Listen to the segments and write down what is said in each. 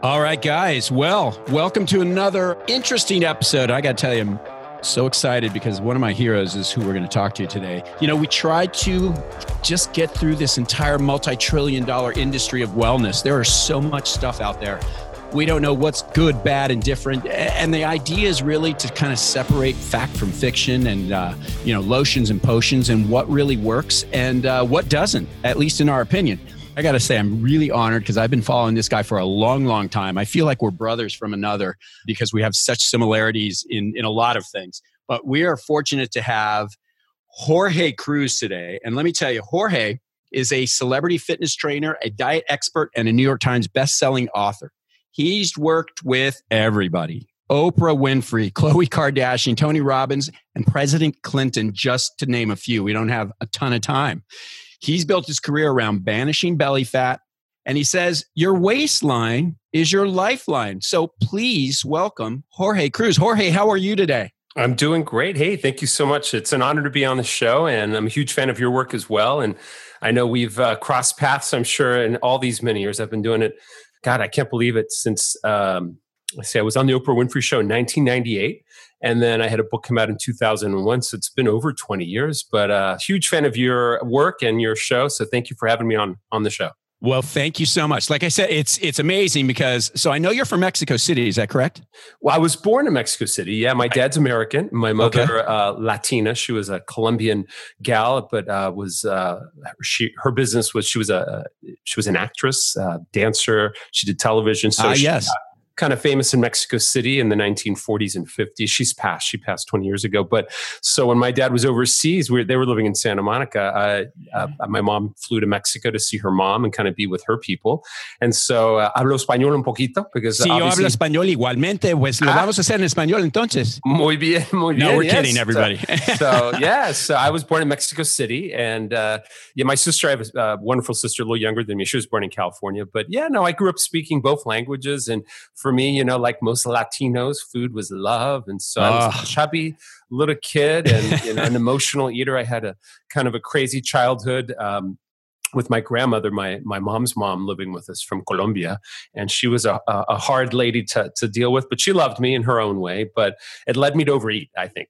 All right, guys. Well, welcome to another interesting episode. I got to tell you, I'm so excited because one of my heroes is who we're going to talk to today. You know, we tried to just get through this entire multi trillion dollar industry of wellness. There is so much stuff out there. We don't know what's good, bad, and different. And the idea is really to kind of separate fact from fiction and, uh, you know, lotions and potions and what really works and uh, what doesn't, at least in our opinion. I got to say, I'm really honored because I've been following this guy for a long, long time. I feel like we're brothers from another because we have such similarities in, in a lot of things. But we are fortunate to have Jorge Cruise today. And let me tell you, Jorge is a celebrity fitness trainer, a diet expert, and a New York Times best-selling author. He's worked with everybody Oprah Winfrey, Khloe Kardashian, Tony Robbins, and President Clinton, just to name a few. We don't have a ton of time. He's built his career around banishing belly fat. And he says, Your waistline is your lifeline. So please welcome Jorge Cruise. Jorge, how are you today? I'm doing great. Hey, thank you so much. It's an honor to be on the show, and I'm a huge fan of your work as well. And I know we've uh, crossed paths, I'm sure, in all these many years. I've been doing it. God, I can't believe it since um, I say I was on the Oprah Winfrey Show in 1998, and then I had a book come out in 2001. So it's been over 20 years. But uh, huge fan of your work and your show. So thank you for having me on on the show. Well, thank you so much. Like I said, it's it's amazing because so I know you're from Mexico City. Is that correct? Well, I was born in Mexico City. Yeah, my dad's American. My mother okay. uh, Latina. She was a Colombian gal, but uh, was uh, she her business was she was a she was an actress, uh, dancer. She did television. So ah, she, yes kind of famous in Mexico City in the 1940s and 50s. She's passed. She passed 20 years ago. But so when my dad was overseas, we were, they were living in Santa Monica. Uh, uh, my mom flew to Mexico to see her mom and kind of be with her people. And so uh, hablo español un poquito because si yo hablo español igualmente, pues lo ah, vamos a hacer en español entonces. Muy bien, muy bien. No, we're yes. kidding, everybody. so, so yeah, so I was born in Mexico City, and uh, yeah, my sister, I have a uh, wonderful sister, a little younger than me. She was born in California, but yeah, no, I grew up speaking both languages, and for me, you know, like most Latinos, food was love. And so I was a ah. chubby little kid and you know, an emotional eater. I had a kind of a crazy childhood. Um, with my grandmother, my my mom's mom, living with us from Colombia, and she was a, a hard lady to to deal with, but she loved me in her own way. But it led me to overeat, I think.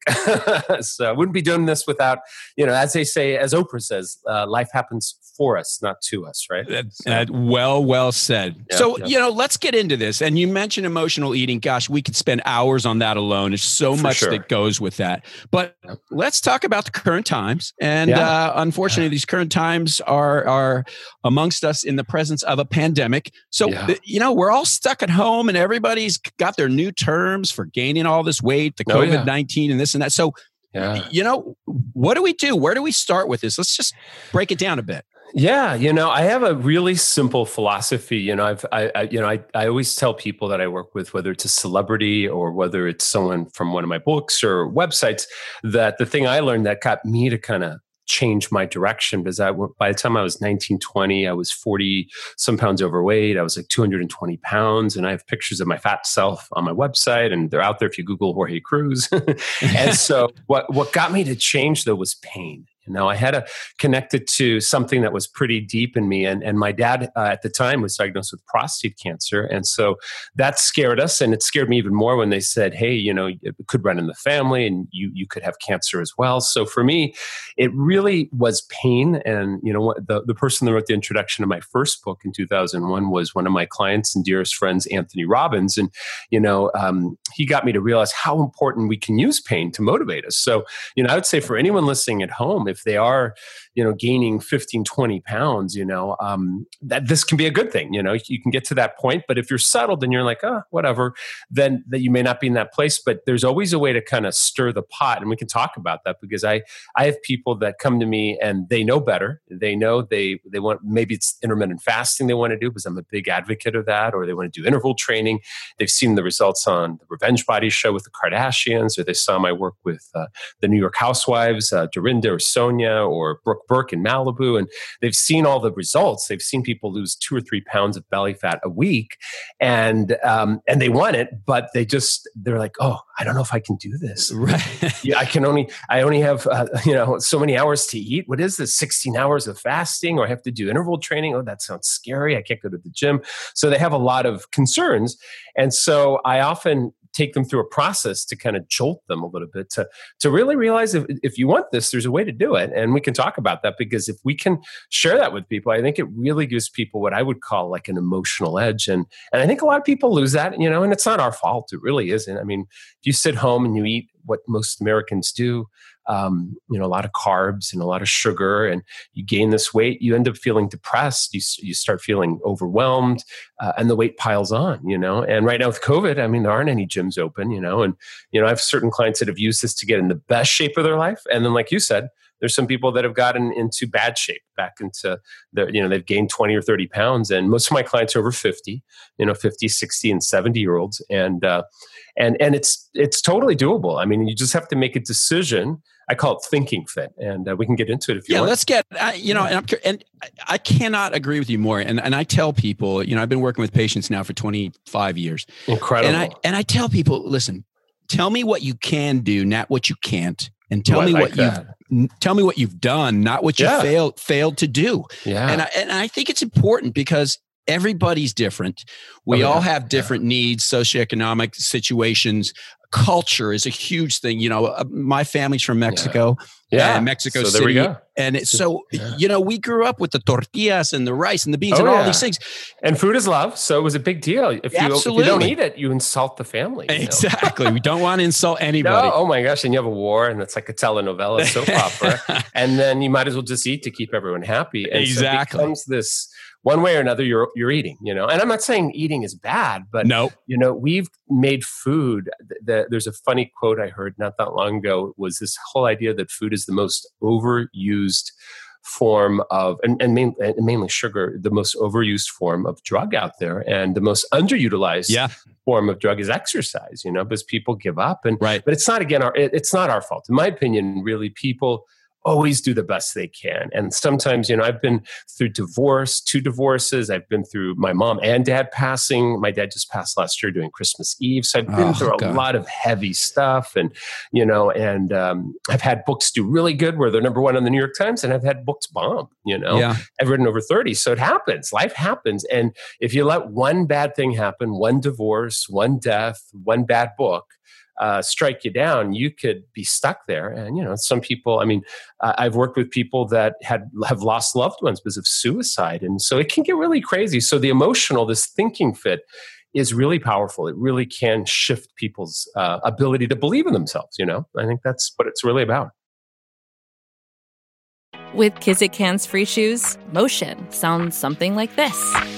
so I wouldn't be doing this without, you know, as they say, as Oprah says, uh, life happens for us, not to us, right? so, well, well said. Yeah, so yeah. you know, let's get into this. And you mentioned emotional eating. Gosh, we could spend hours on that alone. There's so for much sure. that goes with that. But let's talk about the current times. And yeah. uh, unfortunately, these current times are are amongst us in the presence of a pandemic. So, yeah. you know, we're all stuck at home and everybody's got their new terms for gaining all this weight, the oh, COVID 19 and this and that. So, yeah. you know, what do we do? Where do we start with this? Let's just break it down a bit. Yeah, you know, I have a really simple philosophy. You know, I've, I, I, you know, I, I always tell people that I work with, whether it's a celebrity or whether it's someone from one of my books or websites, that the thing I learned that got me to kind of change my direction because I, by the time I was 19, 20, I was 40 some pounds overweight. I was like 220 pounds. And I have pictures of my fat self on my website and they're out there if you Google Jorge Cruise. and so what, what got me to change though was pain. Know, I had to connect it to something that was pretty deep in me. And, and my dad uh, at the time was diagnosed with prostate cancer. And so that scared us. And it scared me even more when they said, hey, you know, it could run in the family and you, you could have cancer as well. So for me, it really was pain. And, you know, the, the person that wrote the introduction to my first book in 2001 was one of my clients and dearest friends, Anthony Robbins. And, you know, um, he got me to realize how important we can use pain to motivate us. So, you know, I would say for anyone listening at home, if if they are you know gaining 15 20 pounds you know um, that this can be a good thing you know you can get to that point but if you're settled and you're like oh whatever then that you may not be in that place but there's always a way to kind of stir the pot and we can talk about that because i i have people that come to me and they know better. They know they they want maybe it's intermittent fasting they want to do because i'm a big advocate of that or they want to do interval training. They've seen the results on the revenge body show with the kardashians or they saw my work with uh, the new york housewives uh, dorinda or sonja or brooke burke in malibu and they've seen all the results. They've seen people lose two or three pounds of belly fat a week and um, and they want it but they just they're like oh i don't know if i can do this. Right. Yeah i can only i only have uh, you know so many hours to eat. What is this 16 hours of fasting or i have to do interval training? Oh that sounds scary. I can't go to the gym. So they have a lot of concerns and so i often take them through a process to kind of jolt them a little bit to to really realize if, if you want this there's a way to do it and we can talk about that because if we can share that with people i think it really gives people what i would call like an emotional edge and and i think a lot of people lose that you know and it's not our fault it really isn't. I mean if you sit home and you eat what most americans do um, you know a lot of carbs and a lot of sugar and you gain this weight you end up feeling depressed you, you start feeling overwhelmed uh, and the weight piles on you know? And right now with covid i mean there aren't any gyms open you know? And you know i have certain clients that have used this to get in the best shape of their life and then like you said there's some people that have gotten into bad shape back into their you know they've gained 20 or 30 pounds and most of my clients are over 50 you know 50 60 and 70 year olds and uh, and and it's it's totally doable i mean you just have to make a decision I call it thinking fit, and uh, we can get into it if you want. yeah, want. let's get uh, you know, and, I'm, and I cannot agree with you more. And and I tell people, you know, I've been working with patients now for 25 years. Incredible. And I and I tell people, listen, tell me what you can do, not what you can't, and tell Ooh, me like what that. you've tell me what you've done, not what you Yeah. failed failed to do. Yeah. And I, and I think it's important because everybody's different. We Oh, yeah. all have Yeah. different needs, socioeconomic situations. Culture is a huge thing. You know, uh, my family's from Mexico, yeah. And Mexico so there we City. go. and it's so Yeah. you know we grew up with the tortillas and the rice and the beans Oh, and all yeah. these things. And food is love, so it was a big deal. If you, if you don't eat it, you insult the family. you know? Exactly. we don't want to insult No, anybody. oh my gosh! And you have a war, and it's like a telenovela soap opera, and then you might as well just eat to keep everyone happy. And Exactly. so it becomes this one way or another. You're you're eating, you know. And I'm not saying eating is bad, but no. you know we've made food th- th- there's a funny quote i heard not that long ago was this whole idea that food is the most overused form of and, and, main, and mainly sugar the most overused form of drug out there and the most underutilized Yeah. form of drug is exercise you know because people give up and Right. but it's not again our it, it's not our fault in my opinion really people always do the best they can and sometimes you know i've been through divorce two divorces i've been through my mom and dad passing my dad just passed last year doing christmas eve so i've been Oh, through a lot of heavy stuff and you know and um, i've had books do really good where they're number one on the new york times and i've had books bomb you know Yeah. I've written over 30. So it happens. Life happens. And if you let one bad thing happen, one divorce, one death, one bad book, uh, strike you down, you could be stuck there. And you know, some people. I mean, uh, I've worked with people that had have lost loved ones because of suicide, and so it can get really crazy. So the emotional, this thinking fit, is really powerful. It really can shift people's uh, ability to believe in themselves. You know, I think that's what it's really about. With Kizik hands free shoes, motion sounds something like this.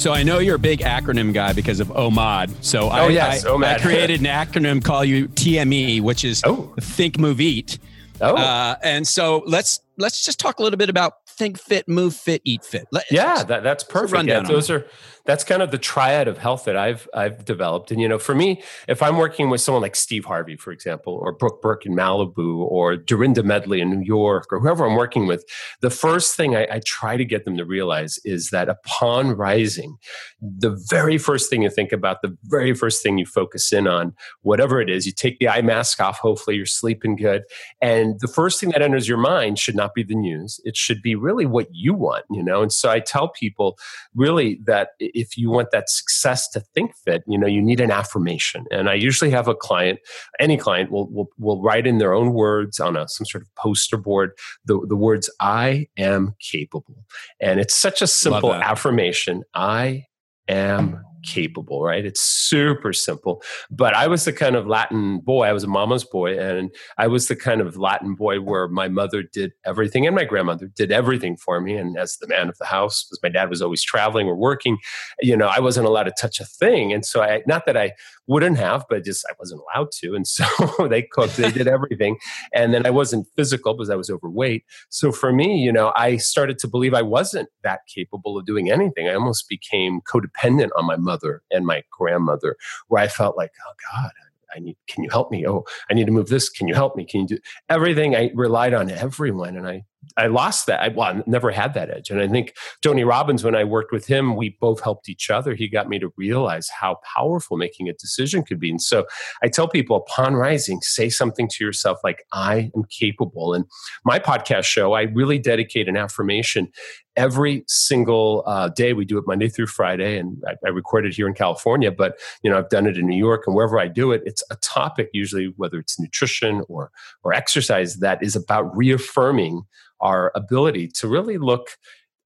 So I know you're a big acronym guy because of OMAD. So I, Oh, yes, I. I created an acronym call you TME, which is Oh. Think, Move, Eat. Oh, Uh, and so let's let's just talk a little bit about Think Fit, Move Fit, Eat Fit. Let- yeah, that, that's perfect. Yeah, those are that's kind of the triad of health that I've I've developed. And you know, for me, if I'm working with someone like Steve Harvey, for example, or Brooke Burke in Malibu, or Dorinda Medley in New York, or whoever I'm working with, the first thing I, I try to get them to realize is that upon rising, the very first thing you think about, the very first thing you focus in on, whatever it is, you take the eye mask off. Hopefully, you're sleeping good, and the first thing that enters your mind should not be the news. It should be really what you want, you know. And so I tell people really that if you want that success to think fit, you know, you need an affirmation. And I usually have a client, any client will will, will write in their own words on a some sort of poster board the, the words I am capable. And it's such a simple affirmation. I am capable, right? It's super simple. But I was the kind of Latin boy, I was a mama's boy, and I was the kind of Latin boy where my mother did everything and my grandmother did everything for me. And as the man of the house, because my dad was always traveling or working, you know, I wasn't allowed to touch a thing. And so I, not that I wouldn't have, but just I wasn't allowed to. And so they cooked, they did everything. And then I wasn't physical because I was overweight. So for me, you know, I started to believe I wasn't that capable of doing anything. I almost became codependent on my mother and my grandmother, where I felt like, oh God, I need, can you help me? Oh, I need to move this. Can you help me? Can you do everything? I relied on everyone and I I lost that. I, well, never had that edge. And I think Tony Robbins, when I worked with him, we both helped each other. He got me to realize how powerful making a decision could be. And so I tell people upon rising, say something to yourself like, I am capable. And my podcast show, I really dedicate an affirmation every single uh, day. We do it Monday through Friday. And I, I record it here in California, but you know, I've done it in New York and wherever I do it, it's a topic usually, whether it's nutrition or, or exercise that is about reaffirming our ability to really look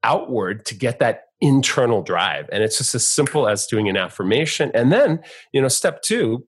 outward to get that internal drive. And it's just as simple as doing an affirmation. And then, you know, step two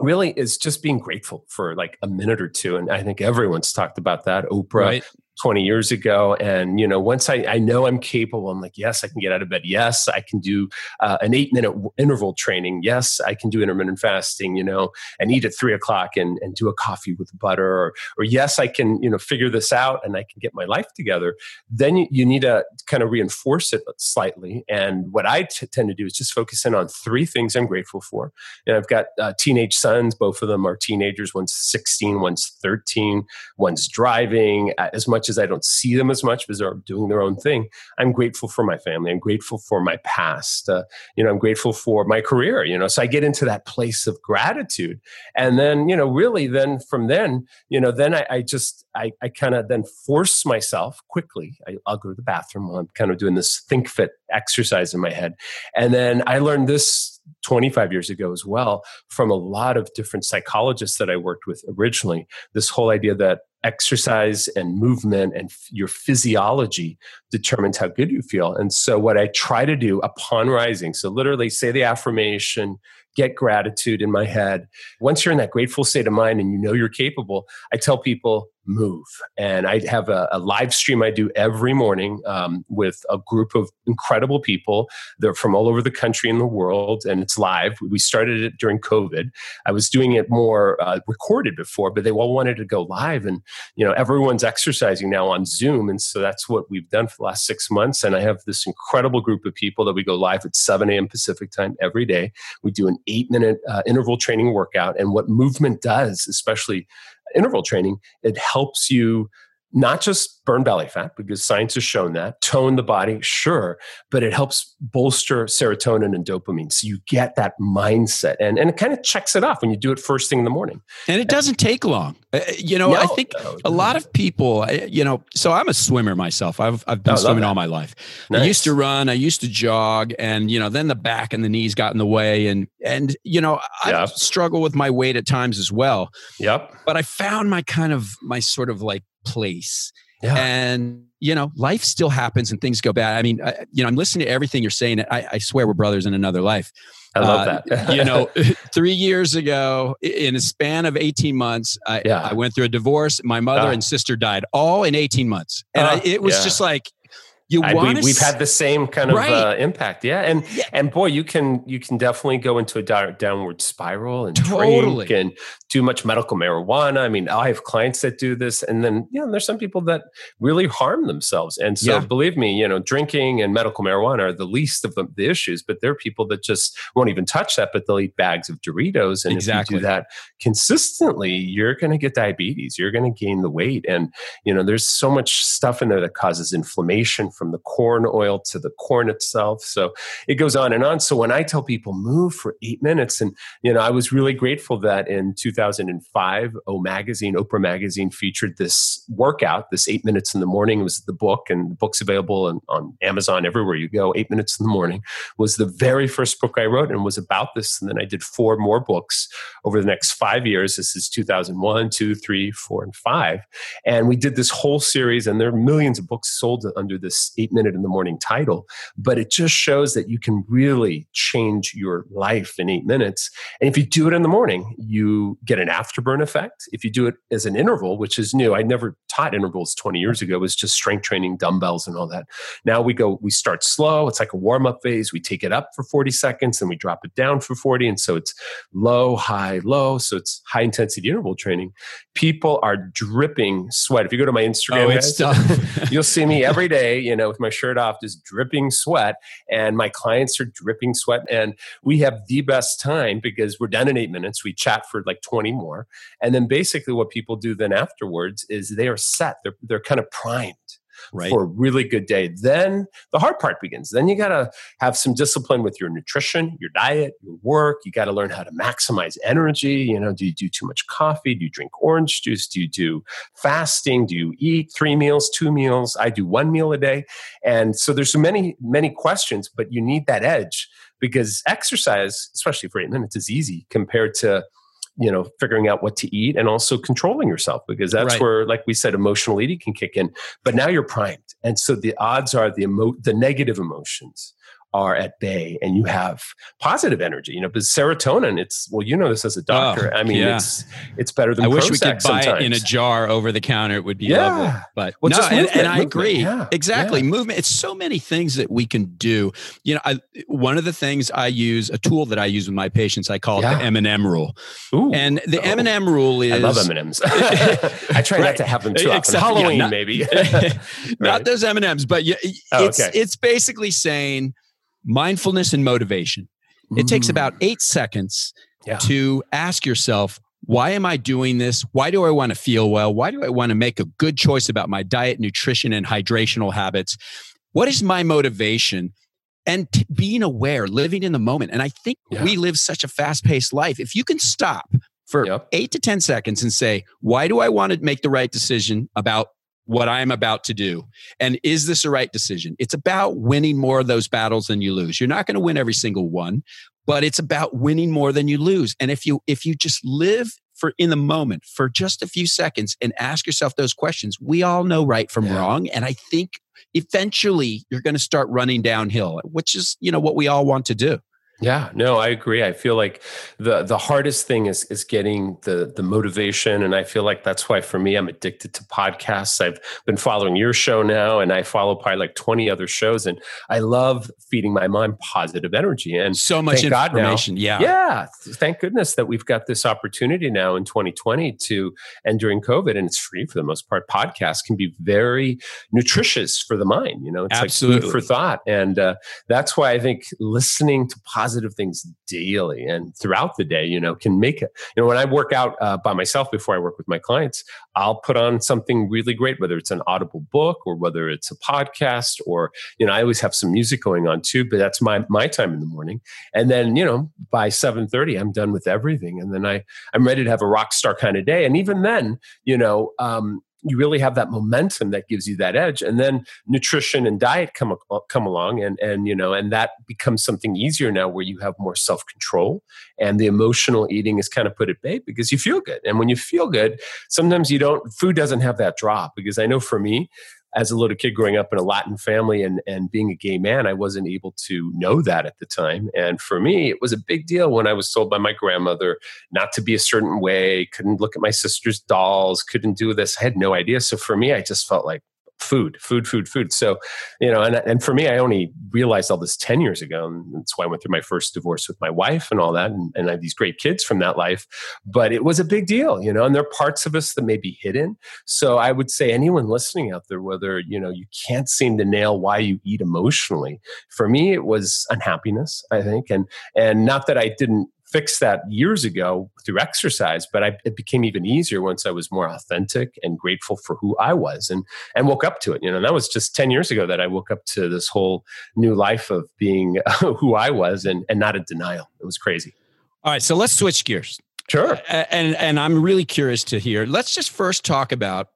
really is just being grateful for like a minute or two. And I think everyone's talked about that. Oprah, right. 20 years ago. And, you know, once I, I know I'm capable, I'm like, yes, I can get out of bed. Yes, I can do uh, an eight minute interval training. Yes, I can do intermittent fasting, you know, and eat at three o'clock and, and do a coffee with butter. Or, or yes, I can, you know, figure this out and I can get my life together. Then you, you need to kind of reinforce it slightly. And what I t- tend to do is just focus in on three things I'm grateful for. And I've got uh, teenage sons. Both of them are teenagers. One's 16, one's 13, one's driving as much much as I don't see them as much because they're doing their own thing, I'm grateful for my family. I'm grateful for my past. Uh, you know, I'm grateful for my career. You know, so I get into that place of gratitude, and then you know, really, then from then, you know, then I, I just I, I kind of then force myself quickly. I, I'll go to the bathroom while I'm kind of doing this think fit exercise in my head, and then I learned this 25 years ago as well from a lot of different psychologists that I worked with originally. This whole idea that exercise and movement and your physiology determines how good you feel. And so, what I try to do upon rising, so literally say the affirmation, get gratitude in my head. Once you're in that grateful state of mind and you know you're capable, I tell people, move. And I have a, a live stream I do every morning um, with a group of incredible people. They're from all over the country and the world, and it's live. We started it during COVID. I was doing it more uh, recorded before, but they all wanted to go live. And, you know, everyone's exercising now on Zoom. And so that's what we've done for the last six months. And I have this incredible group of people that we go live at 7 a.m. Pacific time every day. We do an eight minute uh, interval training workout. And what movement does, especially interval training, it helps you not just burn belly fat because science has shown that tone the body sure but it helps bolster serotonin and dopamine. So you get that mindset and, and it kind of checks it off when you do it first thing in the morning. And it doesn't take long. Uh, you know no, i think no, a lot of people you know so i'm a swimmer myself. I've, I've been swimming all my life. Nice. i used to run i used to jog and you know then the back and the knees got in the way and and you know i yep. struggle with my weight at times as well. Yep. But i found my kind of my sort of like place yeah. And you know, life still happens and things go bad. I mean, I, you know, I'm listening to everything you're saying. I, I swear we're brothers in another life. I love uh, that. you know, three years ago, in a span of 18 months, I, yeah. I went through a divorce. My mother uh, and sister died all in 18 months. And uh, I, it was yeah. just like, You want we, have had the same kind of Right. uh, impact, yeah. And Yeah. and boy, you can you can definitely go into a di- downward spiral and Totally. drink and too much medical marijuana. I mean, I have clients that do this, and then you know, there's some people that really harm themselves. And so, Yeah. believe me, you know, drinking and medical marijuana are the least of the, the issues. But there are people that just won't even touch that, but they'll eat bags of Doritos, and Exactly. if you do that consistently, you're going to get diabetes. You're going to gain the weight, and you know, there's so much stuff in there that causes inflammation from the corn oil to the corn itself. So it goes on and on. So when I tell people move for eight minutes, and you know, I was really grateful that in 2005, O Magazine, Oprah Magazine featured this workout, this eight minutes in the morning. Was the book, and the book's available on, on Amazon everywhere you go. Eight minutes in the morning was the very first book I wrote and was about this. And then I did four more books over the next five years. This is 2001, two, three, four, and five. And we did this whole series, and there are millions of books sold under this eight minute in the morning title. But it just shows that you can really change your life in eight minutes. And if you do it in the morning, you get an afterburn effect. If you do it as an interval, which is new, I never taught intervals 20 years ago, it was just strength training, dumbbells, and all that. Now we go, we start slow. It's like a warm up phase. We take it up for 40 seconds and we drop it down for 40. And so it's low, high, low. So it's high intensity interval training. People are dripping sweat. If you go to my Instagram, Oh, it's guys, tough. you'll see me every day, you know, with my shirt off, just dripping sweat. And my clients are dripping sweat. And we have the best time because we're done in eight minutes. We chat for like 20 more. And then basically what people do then afterwards is they are set. They're, they're kind of primed right. for a really good day. Then the hard part begins. Then you got to have some discipline with your nutrition, your diet, your work. You got to learn how to maximize energy. You know, do you do too much coffee? Do you drink orange juice? Do you do fasting? Do you eat three meals, two meals? I do one meal a day. And so there's so many, many questions, but you need that edge because exercise, especially for eight minutes, is easy compared to you know figuring out what to eat and also controlling yourself because that's Right. where like we said emotional eating can kick in but now you're primed and so the odds are the emo- the negative emotions are at bay and you have positive energy you know but serotonin it's well you know this as a doctor Oh, i mean yeah. it's it's better than I wish we Prozac could buy it in a jar over the counter. It would be Yeah. lovely. But Well, no, just and, movement, and I movement. agree. Yeah, Exactly. yeah. Movement. It's so many things that we can do. You know, I, one of the things I use, a tool that I use with my patients, I call it the M&M rule. Ooh, And the Oh. M&M rule is i love m&ms i try Right. not to have them too often Except- yeah, halloween not- maybe not Right. those M&Ms, but yeah, Oh, it's okay. it's basically saying mindfulness and motivation. It takes Mm. about 8 seconds Yeah. to ask yourself, why am I doing this? Why do I want to feel well? Why do I want to make a good choice about my diet, nutrition, and hydrational habits? What is my motivation? And t- being aware, living in the moment. And I think Yeah. we live such a fast paced life. If you can stop for Yep. eight to 10 seconds and say, why do I want to make the right decision about what I'm about to do? And is this the right decision? It's about winning more of those battles than you lose. You're not going to win every single one, but it's about winning more than you lose. And if you if you just live for in the moment for just a few seconds and ask yourself those questions, we all know right from Yeah. wrong. And I think eventually you're going to start running downhill, which is, you know, what we all want to do. Yeah, no, I agree. I feel like the the hardest thing is is getting the the motivation, and I feel like that's why for me, I'm addicted to podcasts. I've been following your show now, and I follow probably like 20 other shows, and I love feeding my mind positive energy. And So much God now. information. Yeah. yeah, thank goodness that we've got this opportunity now in 2020 to and during COVID, and it's free for the most part. Podcasts can be very nutritious for the mind. You know, it's like Absolutely. food for thought, and uh, that's why I think listening to positive things daily and throughout the day, you know, can make it. You know, when I work out uh, by myself before I work with my clients, I'll put on something really great, whether it's an audible book or whether it's a podcast or you know, I always have some music going on too. But that's my my time in the morning, and then you know, by seven thirty, I'm done with everything, and then I I'm ready to have a rock star kind of day. And even then, you know. Um, you really have that momentum that gives you that edge. And then nutrition and diet come uh, come along and and you know and that becomes something easier now where you have more self-control and the emotional eating is kind of put at bay because you feel good. And when you feel good sometimes you don't food doesn't have that drop because i know for me as a little kid growing up in a Latin family and, and being a gay man, I wasn't able to know that at the time. And for me, it was a big deal when I was told by my grandmother not to be a certain way, couldn't look at my sister's dolls, couldn't do this. I had no idea. So for me, I just felt like, food, food, food, food. So, you know, and, and for me, I only realized all this 10 years ago. And that's why I went through my first divorce with my wife and all that. And, and I have these great kids from that life. But it was a big deal, you know, and there are parts of us that may be hidden. So I would say anyone listening out there, whether, you know, you can't seem to nail why you eat emotionally. For me, it was unhappiness, I think. And, and not that I didn't fixed that years ago through exercise, but I, it became even easier once I was more authentic and grateful for who I was and and woke up to it. You know, and that was just ten years ago that I woke up to this whole new life of being who I was and and not in denial. It was crazy. All right, so let's switch gears. Sure. And and I'm really curious to hear. Let's just first talk about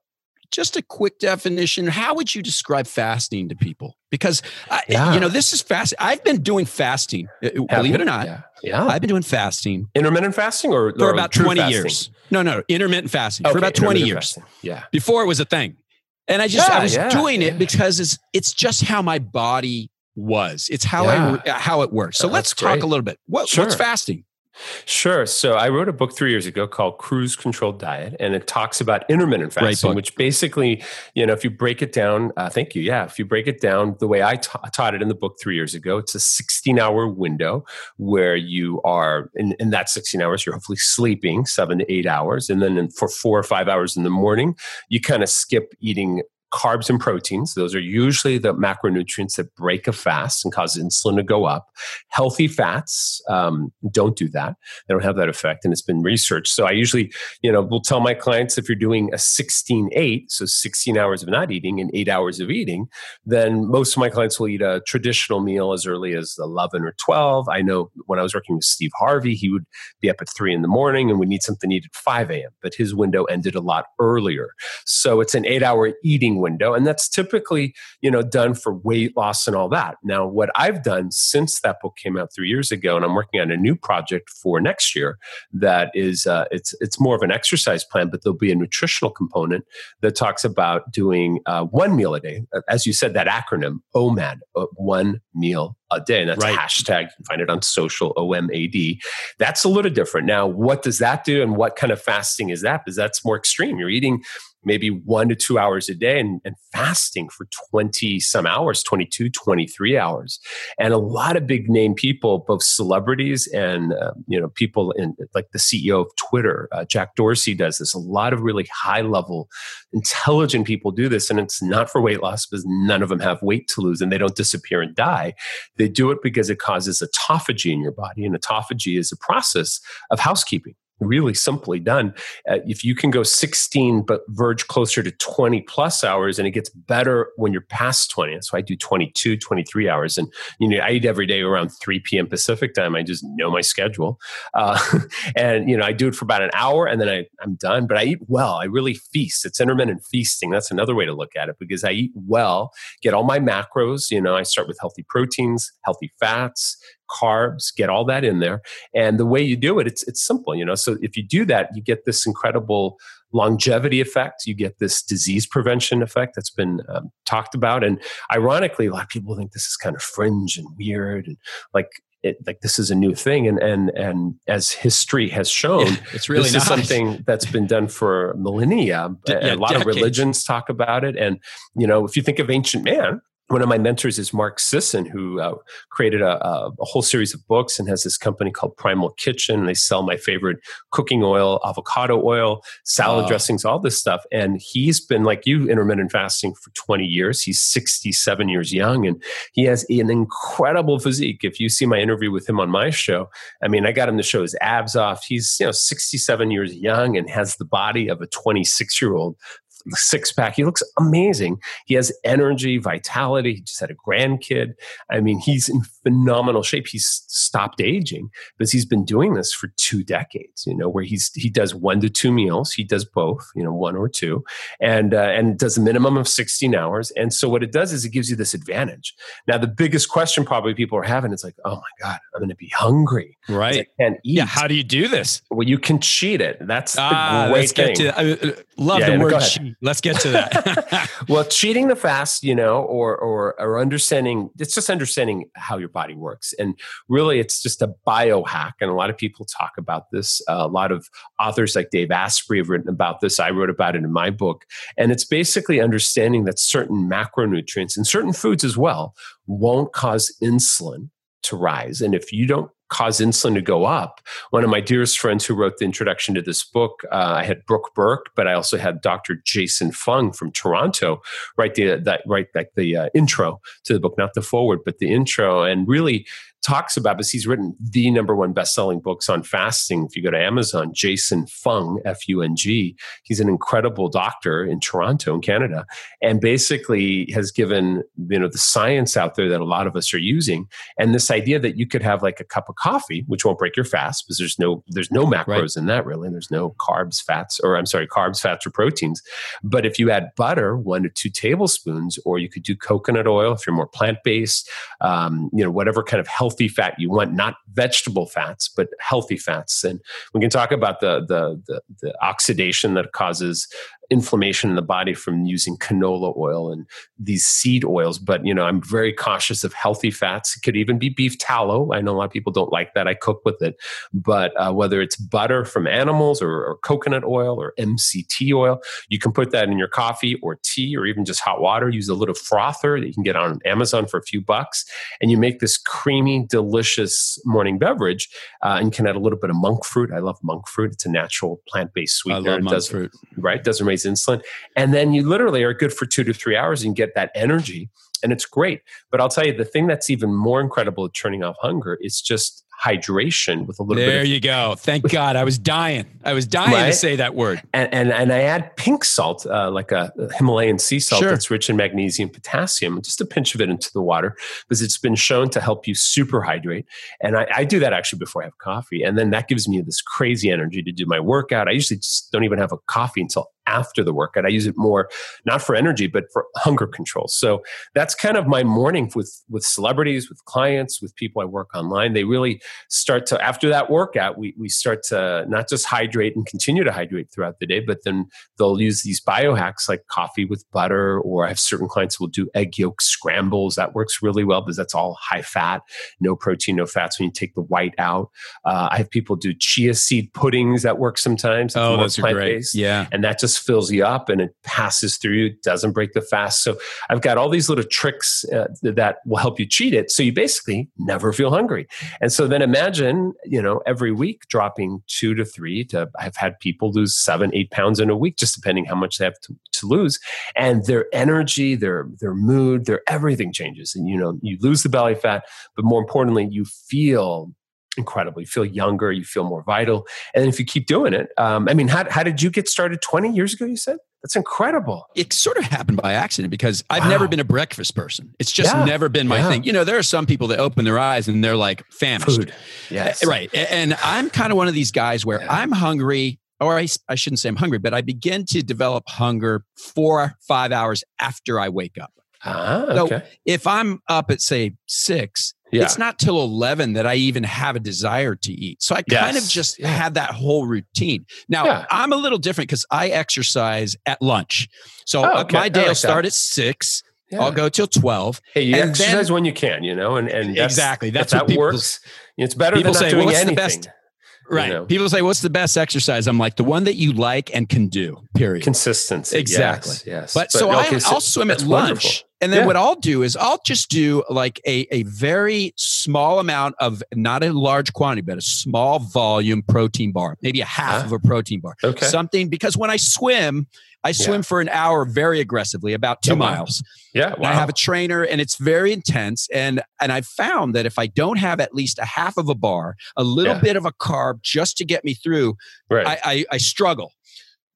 just a quick definition. How would you describe fasting to people? Because I, yeah. you know, this is fast. I've been doing fasting, uh, uh, Have believe you? it or not. Yeah. yeah. I've been doing fasting. Intermittent fasting or, for about 20 fasting? years. No, no, intermittent fasting okay, for about 20 years. Fasting. Yeah. Before it was a thing. And I just, yeah, I was doing it because it's, it's just how my body was. It's how I, how it works. So let's talk a little bit. What, sure. What's fasting? Sure. So I wrote a book three years ago called Cruise Controlled Diet, and it talks about intermittent fasting, which basically, you know, if you break it down, uh, thank you. Yeah. If you break it down the way I ta- taught it in the book three years ago, it's a 16 hour window where you are, in, in that 16 hours, you're hopefully sleeping seven to eight hours. And then in, for four or five hours in the morning, you kind of skip eating carbs and proteins. Those are usually the macronutrients that break a fast and cause insulin to go up. Healthy fats um, don't do that. They don't have that effect. And it's been researched. So I usually, you know, will tell my clients if you're doing a 16 8, so 16 hours of not eating and eight hours of eating, then most of my clients will eat a traditional meal as early as 11 or 12. I know when I was working with Steve Harvey, he would be up at three in the morning and would need something to eat at 5 a.m., but his window ended a lot earlier. So it's an eight hour eating window and that's typically you know done for weight loss and all that now what i've done since that book came out three years ago and i'm working on a new project for next year that is uh, it's it's more of an exercise plan but there'll be a nutritional component that talks about doing uh, one meal a day as you said that acronym omad uh, one meal a day. And that's right. hashtag. You can find it on social, OMAD. That's a little different. Now, what does that do? And what kind of fasting is that? Because that's more extreme. You're eating maybe one to two hours a day and, and, fasting for 20 some hours 22 23 hours. And a lot of big name people both celebrities and uh, you know people in like the ceo of twitter uh, jack dorsey does this. A lot of really high level intelligent people do this and it's not for weight loss because none of them have weight to lose and they don't disappear and die. They do it because it causes autophagy in your body and autophagy is a process of housekeeping really simply done. Uh, if you can go 16 but verge closer to 20 plus hours and it gets better when you're past 20. So I do 22, 23 hours. And, you know, I eat every day around 3 p.m. Pacific time. I just know my schedule. Uh, and, you know, I do it for about an hour and then I, I'm done. But I eat well. I really feast. It's intermittent feasting. That's another way to look at it because I eat well, get all my macros. You know, I start with healthy proteins, healthy fats, carbs, get all that in there. And the way you do it, it's it's simple, you know. So if you do that, you get this incredible longevity effect. You get this disease prevention effect that's been um, talked about. And ironically, a lot of people think this is kind of fringe and weird and like it, like this is a new thing and and and as history has shown yeah, it's really this not. is something that's been done for millennia D- yeah, a lot decades. of religions talk about it and you know if you think of ancient man one of my mentors is Mark Sisson, who uh, created a, a, whole series of books and has this company called Primal Kitchen. They sell my favorite cooking oil, avocado oil, salad wow. dressings, all this stuff. And he's been like you, intermittent fasting for 20 years. He's 67 years young and he has an incredible physique. If you see my interview with him on my show, I mean, I got him to show his abs off. He's, you know, 67 years young and has the body of a 26 year old six pack. He looks amazing. He has energy, vitality. He just had a grandkid. I mean, he's in phenomenal shape. He's stopped aging because he's been doing this for two decades. You know, where he's he does one to two meals. He does both. You know, one or two, and uh, and does a minimum of sixteen hours. And so what it does is it gives you this advantage. Now, the biggest question probably people are having is like, oh my god, I'm going to be hungry. Right. I can't eat. Yeah. How do you do this? Well, you can cheat it. That's the ah, great thing. To, I uh, love yeah, the word cheat Let's get to that. well, cheating the fast, you know, or or or understanding it's just understanding how your body works, and really, it's just a biohack. And a lot of people talk about this. Uh, a lot of authors like Dave Asprey have written about this. I wrote about it in my book, and it's basically understanding that certain macronutrients and certain foods as well won't cause insulin to rise. And if you don't cause insulin to go up. One of my dearest friends who wrote the introduction to this book, uh, I had Brooke Burke, but I also had Dr. Jason Fung from Toronto write the that write like the uh, intro to the book, not the forward, but the intro, and really talks about this. He's written the number one best-selling books on fasting. If you go to Amazon, Jason Fung, F-U-N-G, he's an incredible doctor in Toronto, in Canada, and basically has given you know the science out there that a lot of us are using, and this idea that you could have like a cup of coffee, which won't break your fast because there's no there's no macros right. in that really. There's no carbs, fats, or I'm sorry, carbs, fats, or proteins. But if you add butter, one to two tablespoons, or you could do coconut oil if you're more plant-based, um, you know, whatever kind of healthy fat you want, not vegetable fats, but healthy fats. And we can talk about the the the, the oxidation that causes inflammation in the body from using canola oil and these seed oils. But you know, I'm very cautious of healthy fats. It could even be beef tallow. I know a lot of people don't like that. I cook with it, but uh, whether it's butter from animals or, or, coconut oil or MCT oil, you can put that in your coffee or tea or even just hot water. Use a little frother that you can get on Amazon for a few bucks, and you make this creamy, delicious morning beverage. Uh, and can add a little bit of monk fruit. I love monk fruit. It's a natural plant-based sweetener. I love monk fruit. Right, doesn't raise insulin. And then you literally are good for two to three hours and get that energy. And it's great. But I'll tell you, the thing that's even more incredible at turning off hunger is just hydration with a little there bit. There you go. Thank God. I was dying. I was dying right? to say that word. And and, and I add pink salt, uh, like a Himalayan sea salt sure. that's rich in magnesium, potassium, just a pinch of it into the water because it's been shown to help you super hydrate. And I, I do that actually before I have coffee, and then that gives me this crazy energy to do my workout. I usually just don't even have a coffee until after the workout. I use it more not for energy, but for hunger control. So that's kind of my morning with with celebrities, with clients, with people I work online. They really start to after that workout, we we start to not just hydrate and continue to hydrate throughout the day, but then they'll use these biohacks like coffee with butter, or I have certain clients will do egg yolk scrambles. That works really well because that's all high fat, no protein, no fats. When you take the white out, uh, I have people do chia seed puddings that work sometimes. Oh, those are great. Yeah, and that fills you up and it passes through you, doesn't break the fast. So I've got all these little tricks uh, that will help you cheat it. So you basically never feel hungry. And so then imagine, you know, every week dropping two to three to, I've had people lose seven, eight pounds in a week, just depending how much they have to, to lose. And their energy, their, their mood, their everything changes. And, you know, you lose the belly fat, but more importantly, you feel incredible. You feel younger, you feel more vital. And if you keep doing it, um, I mean, how, how did you get started 20 years ago, you said? That's incredible. It sort of happened by accident because I've wow. never been a breakfast person. It's just yeah. never been my yeah. thing. You know, there are some people that open their eyes and they're like famished. Food. Yes. Uh, right. And I'm kind of one of these guys where yeah. I'm hungry, or I, I shouldn't say I'm hungry, but I begin to develop hunger four, five hours after I wake up. Ah, okay. So if I'm up at say six, yeah. It's not till 11 that I even have a desire to eat. So I yes. kind of just had that whole routine. Now, yeah. I'm a little different because I exercise at lunch. So oh, uh, okay. my day like will start at six. Yeah. I'll go till 12. Hey, you exercise then, when you can, you know, and, and that's, exactly. That's that works. It's better than not say, doing well, anything. The best, Right. You know? People say, "What's the best exercise?" I'm like, the one that you like and can do. Period. Consistency. Exactly. Yes. yes. But, but so okay, I, will swim at lunch, wonderful. And then yeah. what I'll do is I'll just do like a a very small amount of not a large quantity, but a small volume protein bar, maybe a half huh? of a protein bar. Okay. Something because when I swim, I swim yeah. for an hour very aggressively, about two oh, miles. Yeah, wow. I have a trainer, and it's very intense. And and I've found that if I don't have at least a half of a bar, a little yeah. bit of a carb just to get me through, right. I, I, I struggle.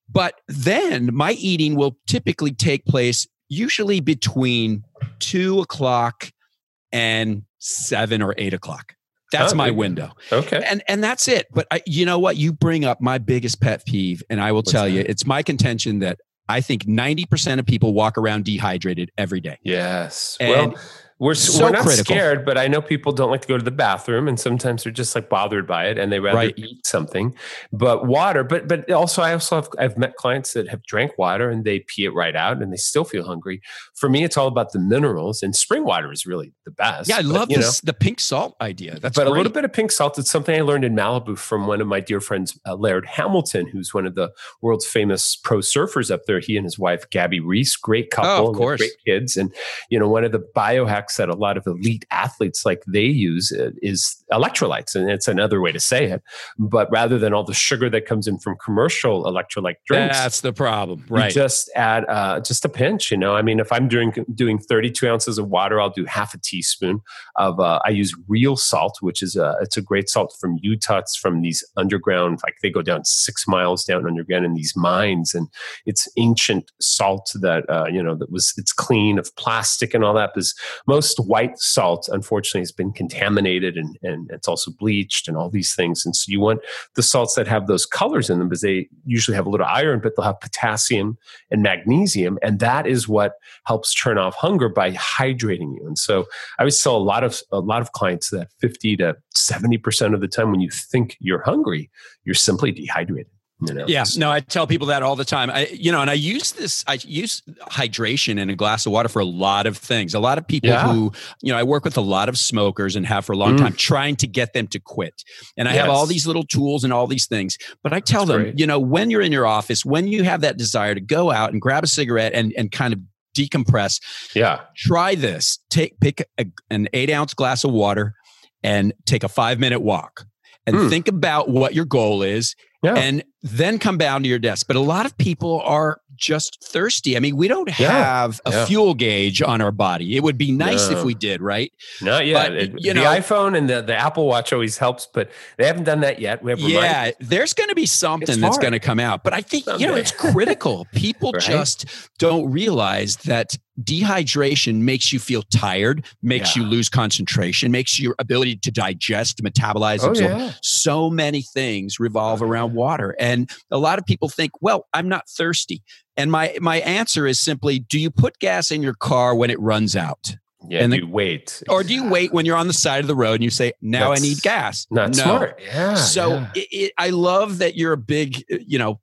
But then my eating will typically take place usually between two o'clock and seven or eight o'clock. That's oh, my window. Okay. And and that's it. But I, you know what? You bring up my biggest pet peeve, and I will What's tell that? you, it's my contention that I think 90% of people walk around dehydrated every day. Yes. And well, We're, So we're not critical. scared, but I know people don't like to go to the bathroom, and sometimes they're just like bothered by it, and they rather Right. eat something. But water, but but also I also have I've met clients that have drank water and they pee it right out, and they still feel hungry. For me, it's all about the minerals, and spring water is really the best. Yeah, I but, love this, the pink salt idea. That's but a little bit of pink salt. It's something I learned in Malibu from one of my dear friends, uh, Laird Hamilton, who's one of the world's famous pro surfers up there. He and his wife, Gabby Reece, great couple, Oh, of and they have course. great kids. And you know, one of the that a lot of elite athletes like they use uh, is electrolytes, and it's another way to say it. But rather than all the sugar that comes in from commercial electrolyte drinks, That's the problem, you right? just add uh, just a pinch. You know, I mean, if I'm doing doing 32 ounces of water, I'll do half a teaspoon of. Uh, I use real salt, which is a it's a great salt from Utah. It's from these underground, like they go down six miles down underground in these mines, and it's ancient salt that uh, you know that was it's clean of plastic and all that. Because most white salt, unfortunately, has been contaminated and and it's also bleached and all these things. And so you want the salts that have those colors in them because they usually have a little iron, but they'll have potassium and magnesium, and that is what helps turn off hunger by hydrating you. And so I always tell a lot of a lot of clients that fifty to seventy percent of the time when you think you're hungry, you're simply dehydrated. You know? Yeah, no, I tell people that all the time. I, you know, and I use this. I use hydration in a glass of water for a lot of things. A lot of people Yeah. who, you know, I work with a lot of smokers and have for a long Mm. time, trying to get them to quit. And I have all these little tools and all these things. But I tell That's them, great. you know, when you're in your office, when you have that desire to go out and grab a cigarette and and kind of decompress, Yeah. try this. Take pick a, an eight ounce glass of water and take a five minute walk. And Hmm. think about what your goal is Yeah. and then come down to your desk. But a lot of people are just thirsty. I mean, we don't Yeah. have a Yeah. fuel gauge on our body. It would be nice if we did, right? Not yet. But, It- you the know- iPhone and the, the Apple Watch always helps, but they haven't done that yet. We have Yeah, reminders. there's going to be something that's going to come out. But I think, you know, it's critical. People Right? just don't realize that dehydration makes you feel tired, makes Yeah. you lose concentration, makes your ability to digest, metabolize, Oh, absorb. yeah. so many things revolve oh, around water and a lot of people think well i'm not thirsty and my my answer is simply do you put gas in your car when it runs out Yeah. And the- you wait. or do you wait when you're on the side of the road and you say now i need gas Not no smart. Yeah. so yeah. It, it, i love that you're a big you know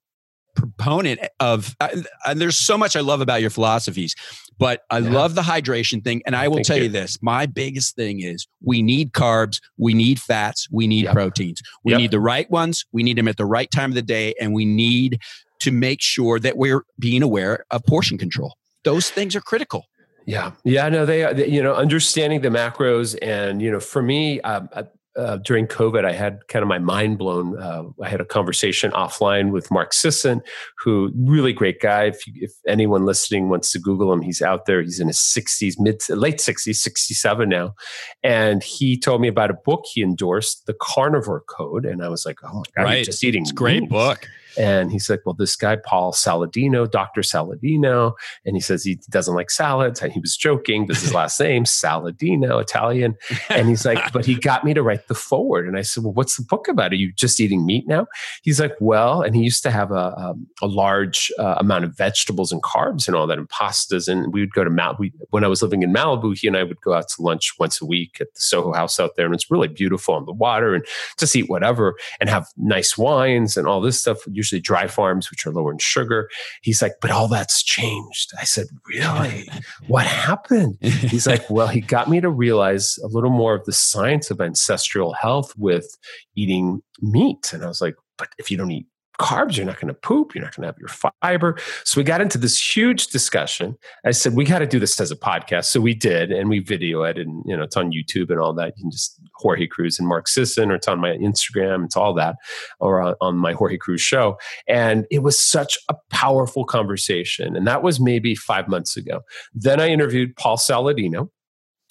proponent of uh, and there's so much i love about your philosophies but i Yeah. love the hydration thing and i will Thank tell you. you. this my biggest thing is we need carbs we need fats we need Yep. proteins we Yep. need the right ones we need them at the right time of the day and we need to make sure that we're being aware of portion control those things are critical Yeah, yeah, no, they, are- you know, understanding the macros, and you know, for me, um, uh, uh, during COVID, I had kind of my mind blown. Uh, I had a conversation offline with Mark Sisson, who really great guy. If you, if anyone listening wants to Google him, he's out there. He's in his sixties, mid late sixties, sixty seven now, and he told me about a book he endorsed, the Carnivore Code, and I was like, oh my god, Right. just eating it's great book And he's like, well, this guy, Paul Saladino, Dr. Saladino, and he says he doesn't like salads. And he was joking. This is his last name, Saladino, Italian. And he's like, but he got me to write the forward. And I said, well, what's the book about? Are you just eating meat now? He's like, well, and he used to have a, um, a large uh, amount of vegetables and carbs and all that and pastas. And we would go to Mal. We, when I was living in Malibu, he and I would go out to lunch once a week at the Soho House out there. And it's really beautiful on the water and just eat whatever and have nice wines and all this stuff, usually dry farms, which are lower in sugar. He's like, but all that's changed. I said, really? what happened? He's like, well, he got me to realize a little more of the science of ancestral health with eating meat. And I was like, but if you don't eat carbs, you're not going to poop. You're not going to have your fiber. So we got into this huge discussion. I said, we got to do this as a podcast. So we did, and we video it, and you know, it's on YouTube and all that. You can just Jorge Cruise and Mark Sisson, or it's on my Instagram. It's all that, or on, on my Jorge Cruise show. And it was such a powerful conversation. And that was maybe five months ago. Then I interviewed Paul Saladino.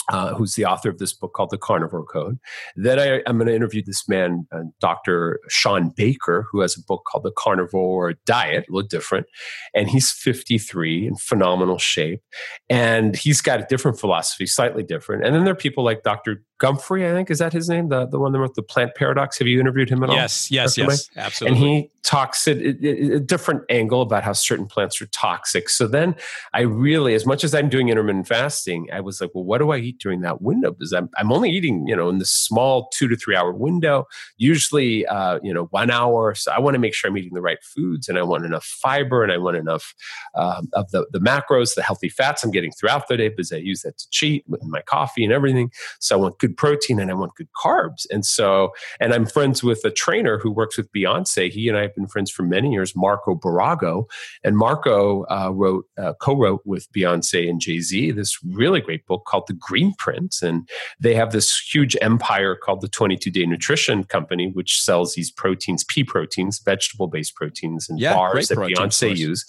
Uh, who's the author of this book called The Carnivore Code. Then I, I'm going to interview this man, uh, Dr. Sean Baker, who has a book called The Carnivore Diet, a little different. And he's 53 in phenomenal shape. And he's got a different philosophy, slightly different. And then there are people like Dr. Gumphrey, I think is that his name, the the one that wrote the Plant Paradox. Have you interviewed him at all? Yes, yes, yes, absolutely. And he talks at a, a different angle about how certain plants are toxic. So then I really, as much as I'm doing intermittent fasting, I was like, well, what do I eat during that window? Because I'm I'm only eating, you know, in this small two to three hour window, usually, uh, you know, one hour. So I want to make sure I'm eating the right foods, and I want enough fiber, and I want enough um, of the the macros, the healthy fats I'm getting throughout the day because I use that to cheat with my coffee and everything. So I want good protein and I want good carbs. And so, and I'm friends with a trainer who works with Beyonce. He and I have been friends for many years, Marco Barago. And Marco uh, wrote, uh, co-wrote with Beyonce and Jay-Z this really great book called The Greenprint. And they have this huge empire called the 22 Day Nutrition Company, which sells these proteins, pea proteins, vegetable-based proteins and yeah, bars that Beyonce use.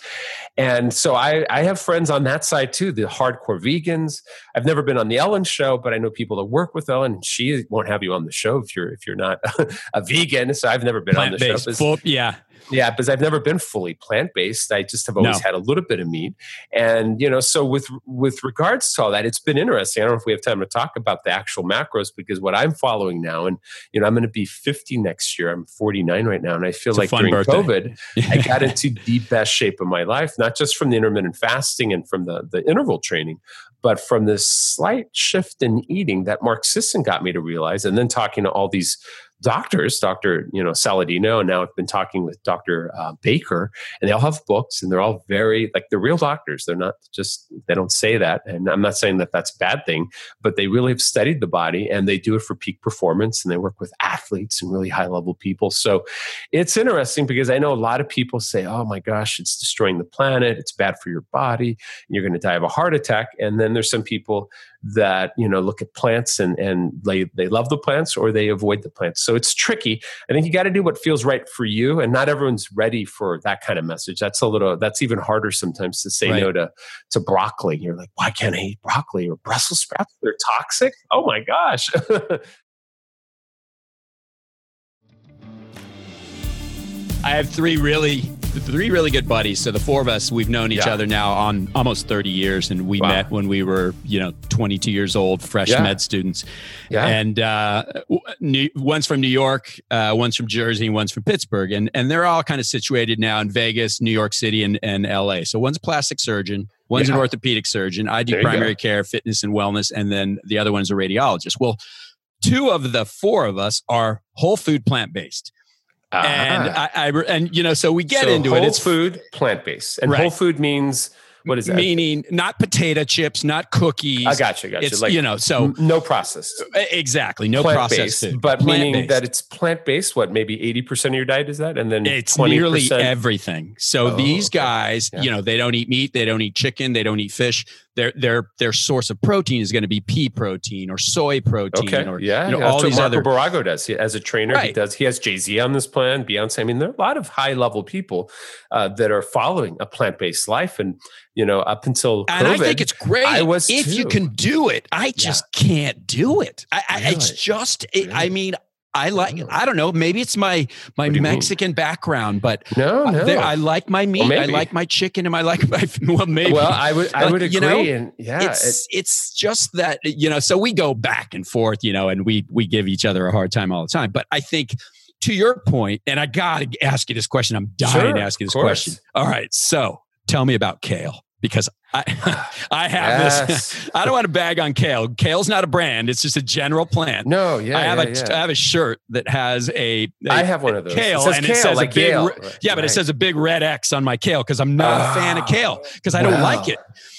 And so I, I have friends on that side too, the hardcore vegans. I've never been on the Ellen show, but I know people that work with Ellen. She won't have you on the show if you're if you're not a vegan. So I've never been on the show. Full, yeah, yeah, because I've never been fully plant based. I just have always no. had a little bit of meat, and you know, so with with regards to all that, it's been interesting. I don't know if we have time to talk about the actual macros because what I'm following now, and you know, I'm going to be 50 next year. I'm 49 right now, and I feel it's like during birthday. COVID, I got into the best shape of my life, not just from the intermittent fasting and from the the interval training, but from this slight shift in eating that Mark Sisson got me to realize, and then talking to all these doctors, Dr. You know Saladino, and now I've been talking with Dr. Uh, Baker, and they all have books, and they're all very like they're real doctors. They're not just they don't say that, and I'm not saying that that's a bad thing, but they really have studied the body, and they do it for peak performance, and they work with athletes and really high level people. So it's interesting because I know a lot of people say, "Oh my gosh, it's destroying the planet. It's bad for your body. You're going to die of a heart attack," and then there's some people that you know look at plants and and they they love the plants or they avoid the plants. So it's tricky. I think you got to do what feels right for you and not everyone's ready for that kind of message. That's a little that's even harder sometimes to say right. no to to broccoli. You're like why can't i eat broccoli or brussels sprouts? They're toxic? Oh my gosh. I have three really three really good buddies. So the four of us, we've known each yeah. other now on almost 30 years, and we wow. met when we were, you know, 22 years old, fresh yeah. med students. Yeah. And uh, new, one's from New York, uh, one's from Jersey, one's from Pittsburgh, and and they're all kind of situated now in Vegas, New York City, and, and L.A. So one's a plastic surgeon. One's yeah. an orthopedic surgeon. I do primary care, fitness, and wellness, and then the other one's a radiologist. Well, two of the four of us are whole food plant based. Uh-huh. And I, I, and you know, so we get so into it. It's food, plant based, and right. whole food means what is that? Meaning not potato chips, not cookies. I got you. Got it's, you. Like you know, so no processed. Exactly, no processed. But plant meaning that it's plant based. What maybe eighty percent of your diet is that, and then it's 20%? nearly everything. So oh, these guys, okay. yeah. you know, they don't eat meat, they don't eat chicken, they don't eat fish their their their source of protein is going to be pea protein or soy protein. Okay. Or, yeah, you know, yeah. all these Marco other. Barago does he, as a trainer. Right. He does. He has Jay Z on this plan. Beyonce. I mean, there are a lot of high level people uh, that are following a plant based life, and you know, up until and COVID, I think it's great. I was if too. you can do it. I just yeah. can't do it. I, I it's just. It, really? I mean, I like. Oh. I don't know. Maybe it's my my Mexican mean? background, but no, no. I, I like my meat. Well, I like my chicken, and I like my well, maybe. Well, I would, I would agree. You know, and yeah, it's it, it's just that you know. So we go back and forth, you know, and we we give each other a hard time all the time. But I think to your point, and I got to ask you this question. I'm dying sure, to ask you this question. All right, so tell me about kale because I, I have yes. this. I don't want to bag on kale. Kale's not a brand; it's just a general plant. No, yeah, I have yeah, a yeah. I have a shirt that has a. a I have one of those. Kale, it and kale, it says like a big. Gale. Yeah, but it says a big red X on my kale because I'm not oh, a fan of ah. kale because I don't like it.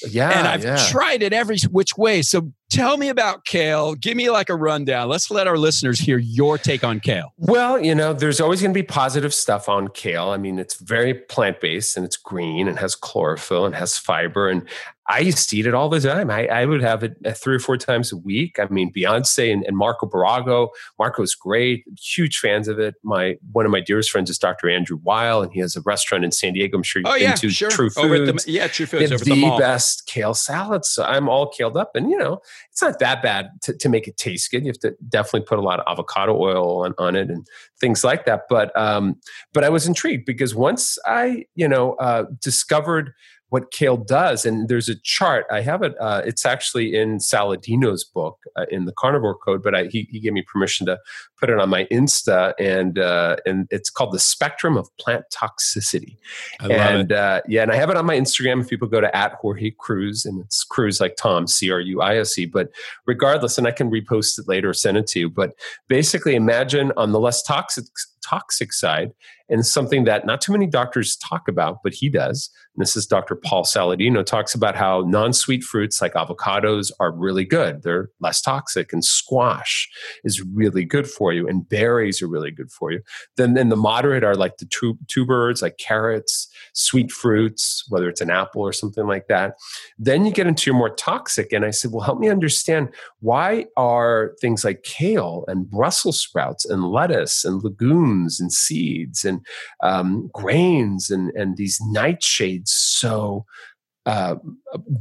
Yeah, and I've yeah. tried it every which way. So tell me about kale. Give me like a rundown. Let's let our listeners hear your take on kale. Well, you know, there's always going to be positive stuff on kale. I mean, it's very plant based and it's green and has chlorophyll and has fiber. And I used to eat it all the time. I, I would have it uh, three or four times a week. I mean, Beyonce and, and Marco Barago. Marco's great, huge fans of it. My one of my dearest friends is Dr. Andrew Weil, and he has a restaurant in San Diego. I'm sure you've oh, been yeah, to sure. True Foods. Over the, yeah, True Foods. It's the, the best kale salad. So I'm all kaled up, and you know, it's not that bad to, to make it taste good. You have to definitely put a lot of avocado oil on, on it and things like that. But um, but I was intrigued because once I you know uh, discovered what kale does, and there's a chart. I have it. Uh, it's actually in Saladino's book uh, in the Carnivore Code, but I, he, he gave me permission to put it on my Insta, and uh, and it's called the Spectrum of Plant Toxicity. I love and it. Uh, yeah, and I have it on my Instagram. If people go to at Jorge Cruise, and it's Cruise like Tom C R U I S E. But regardless, and I can repost it later or send it to you. But basically, imagine on the less toxic toxic side and something that not too many doctors talk about, but he does. And this is Dr. Paul Saladino talks about how non-sweet fruits like avocados are really good. They're less toxic, and squash is really good for you, and berries are really good for you. Then, then the moderate are like the tu- tubers, like carrots, sweet fruits, whether it's an apple or something like that. Then you get into your more toxic, and I said, well, help me understand why are things like kale and Brussels sprouts and lettuce and legumes and seeds and um, grains and and these nightshades so uh,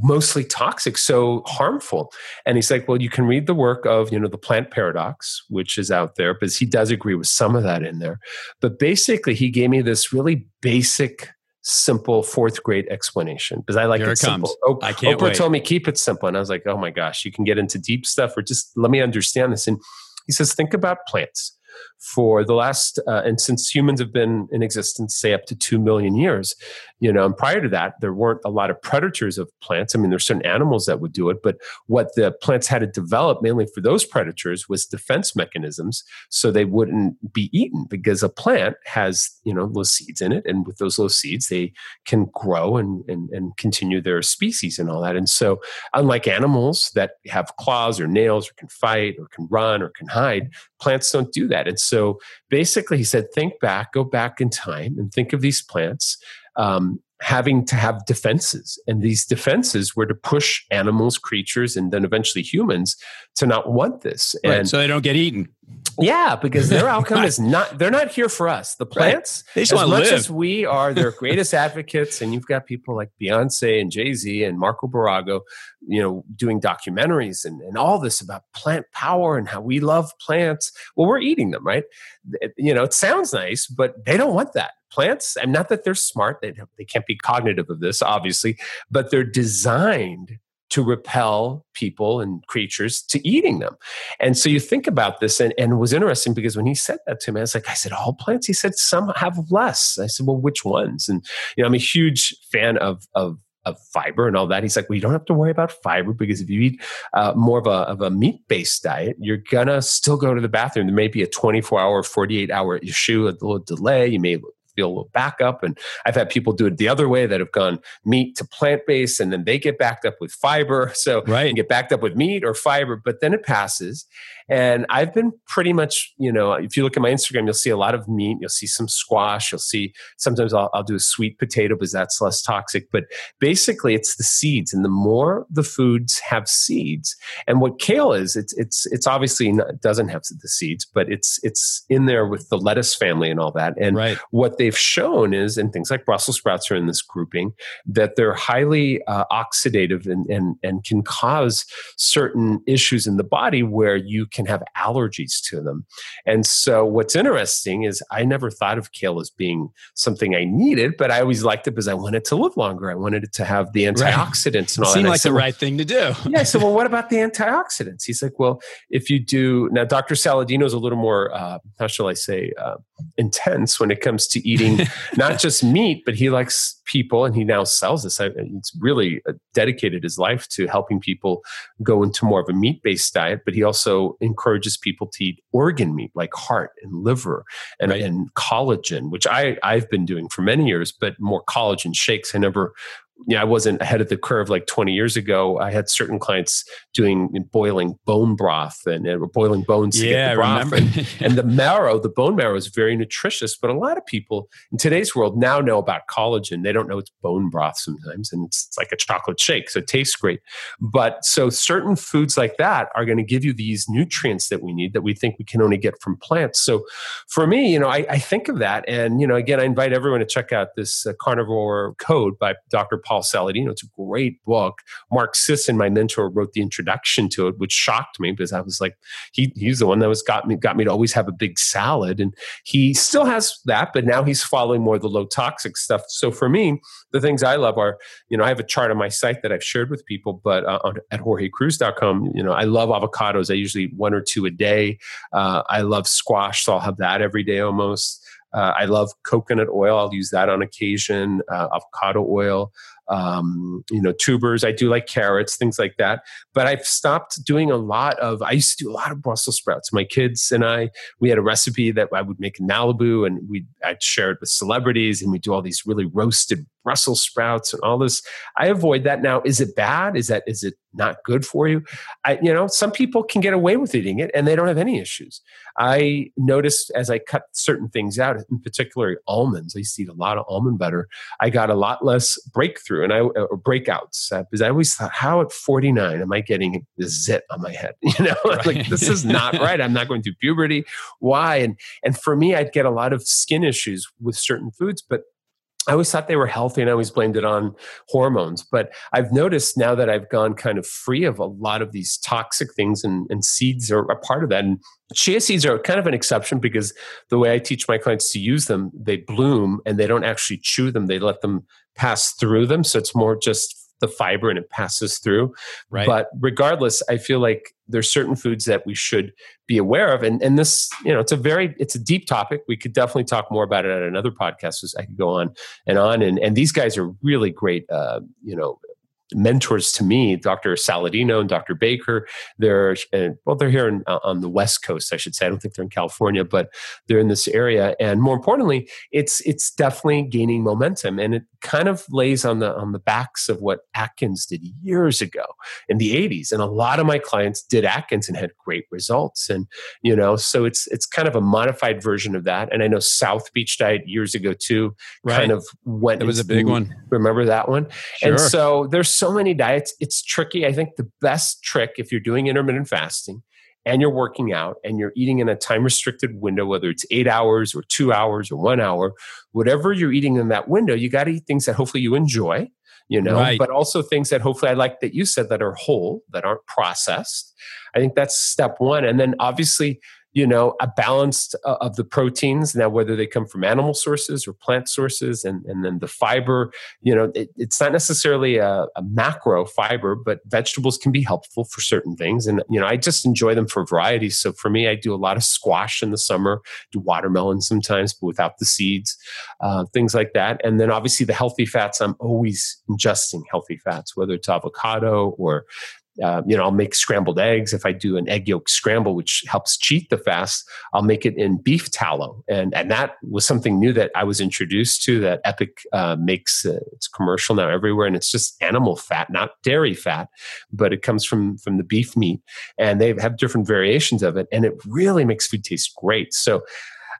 mostly toxic, so harmful. And he's like, well, you can read the work of, you know, the plant paradox, which is out there, but he does agree with some of that in there. But basically, he gave me this really basic, simple fourth grade explanation because I like Here it, it simple. Oh, I can't Oprah wait. told me keep it simple, and I was like, oh my gosh, you can get into deep stuff, or just let me understand this. And he says, think about plants for the last uh, and since humans have been in existence say up to 2 million years you know and prior to that there weren't a lot of predators of plants. I mean there's certain animals that would do it but what the plants had to develop mainly for those predators was defense mechanisms so they wouldn't be eaten because a plant has you know little seeds in it and with those little seeds they can grow and, and, and continue their species and all that. And so unlike animals that have claws or nails or can fight or can run or can hide plants don't do that. And so basically he said think back go back in time and think of these plants um, having to have defenses and these defenses were to push animals creatures and then eventually humans to not want this Right, so they don't get eaten. Yeah because their outcome is not they're not here for us. The plants They just as much live. as we are their greatest advocates and you've got people like beyonce and jay-z and marco barago you know doing documentaries and, and all this about plant power and how we love plants. Well we're eating them right? You know it sounds nice but they don't want that. Plants and not that they're smart they, they can't be cognitive of this obviously but they're designed to repel people and creatures to eating them and so you think about this, and, and it was interesting because when he said that to me, I was like, I said, all plants? He said, some have less. I said, well, which ones? And, you know, I'm a huge fan of, of, of fiber and all that. He's like, well, you don't have to worry about fiber because if you eat uh, more of a, of a meat based diet, you're to still go to the bathroom. There may be a 24 hour, 48 hour issue, a little delay. You may feel a little backup. And I've had people do it the other way that have gone meat to plant based and then they get backed up with fiber. So Right. and get backed up with meat or fiber, but then it passes. And I've been pretty much, you know, if you look at my Instagram, you'll see a lot of meat. You'll see some squash. You'll see sometimes I'll, I'll do a sweet potato because that's less toxic. But basically, it's the seeds, and the more the foods have seeds, and what kale is, it's it's it's obviously not, doesn't have the seeds, but it's it's in there with the lettuce family and all that. And Right. what they've shown is, and things like Brussels sprouts are in this grouping, that they're highly uh, oxidative and, and, and can cause certain issues in the body where you can have allergies to them. And so, what's interesting is I never thought of kale as being something I needed, but I always liked it because I wanted to live longer. I wanted it to have the antioxidants and all Seemed that. I like said, the "Well, right thing to do. yeah. So, well, what about the antioxidants? He's like, well, if you do now, Dr. Saladino is a little more, uh, how shall I say, uh, intense when it comes to eating not just meat, but he likes people, and he now sells this. He's really uh, dedicated his life to helping people go into more of a meat-based diet. But he also encourages people to eat organ meat, like heart and liver and, Right. and collagen, which I I've been doing for many years, but more collagen shakes. I never yeah, I wasn't ahead of the curve like 20 years ago. I had certain clients doing boiling bone broth and, and boiling bones to yeah, get the broth. And, and the marrow, the bone marrow is very nutritious, but a lot of people in today's world now know about collagen. They don't know it's bone broth sometimes, and it's like a chocolate shake, so it tastes great. But so certain foods like that are going to give you these nutrients that we need that we think we can only get from plants. So for me, you know, I, I think of that, and you know, again, I invite everyone to check out this uh, carnivore code by Dr. Paul Saladino. It's a great book. Mark Sisson, my mentor, wrote the introduction to it, which shocked me because I was like, he, he's the one that was got me got me to always have a big salad. And he still has that, but now he's following more the low toxic stuff. So for me, the things I love are, you know, I have a chart on my site that I've shared with people, but uh, on, at jorgecruise.com, you know, I love avocados. I usually one or two a day. Uh, I love squash, so I'll have that every day almost. Uh, I love coconut oil. I'll use that on occasion. Uh, avocado oil um, you know, tubers. I do like carrots, things like that. But I've stopped doing a lot of. I used to do a lot of Brussels sprouts. My kids and I, we had a recipe that I would make in Malibu, and we I'd share it with celebrities, and we'd do all these really roasted Brussels sprouts and all this. I avoid that now. Is it bad? Is that is it not good for you? I, you know, some people can get away with eating it and they don't have any issues. I noticed as I cut certain things out, in particular almonds. I used to eat a lot of almond butter. I got a lot less breakthrough and I or breakouts uh, because I always thought, how at 49 am I getting this zit on my head? You know, right. like this is not right. I'm not going through puberty. Why? And and for me, I'd get a lot of skin issues with certain foods, but I always thought they were healthy and I always blamed it on hormones. But I've noticed now that I've gone kind of free of a lot of these toxic things and, and seeds are a part of that. And chia seeds are kind of an exception because the way I teach my clients to use them, they bloom and they don't actually chew them, they let them pass through them. So it's more just the fiber and it passes through. Right. But regardless, I feel like there's certain foods that we should be aware of. And and this, you know, it's a very it's a deep topic. We could definitely talk more about it at another podcast. As I could go on and on. And and these guys are really great, uh, you know, mentors to me, Dr. Saladino and Dr. Baker. They're uh, well, they're here in, uh, on the West Coast, I should say. I don't think they're in California, but they're in this area. And more importantly, it's it's definitely gaining momentum, and it kind of lays on the on the backs of what Atkins did years ago in the '80s. And a lot of my clients did Atkins and had great results. And you know, so it's it's kind of a modified version of that. And I know South Beach Diet years ago too, right. kind of went. It was a big one. Remember that one? Sure. And so there's so many diets. It's tricky. I think the best trick, if you're doing intermittent fasting and you're working out and you're eating in a time restricted window, whether it's eight hours or two hours or one hour, whatever you're eating in that window, you got to eat things that hopefully you enjoy, you know, right. but also things that hopefully I like that you said that are whole, that aren't processed. I think that's step one. And then obviously, you know a balance uh, of the proteins. Now whether they come from animal sources or plant sources and, and then the fiber you know it, it's not necessarily a, a, macro fiber but vegetables can be helpful for certain things. And you know i just enjoy them for variety. So for me i do a lot of squash in the summer do watermelon sometimes but without the seeds uh, things like that. And then obviously the healthy fats i'm always ingesting healthy fats whether it's avocado or uh, you know, I'll make scrambled eggs. If I do an egg yolk scramble, which helps cheat the fast, I'll make it in beef tallow, and and that was something new that I was introduced to. That Epic uh, makes uh, it's commercial now everywhere, and it's just animal fat, not dairy fat, but it comes from from the beef meat, and they have different variations of it, and it really makes food taste great. So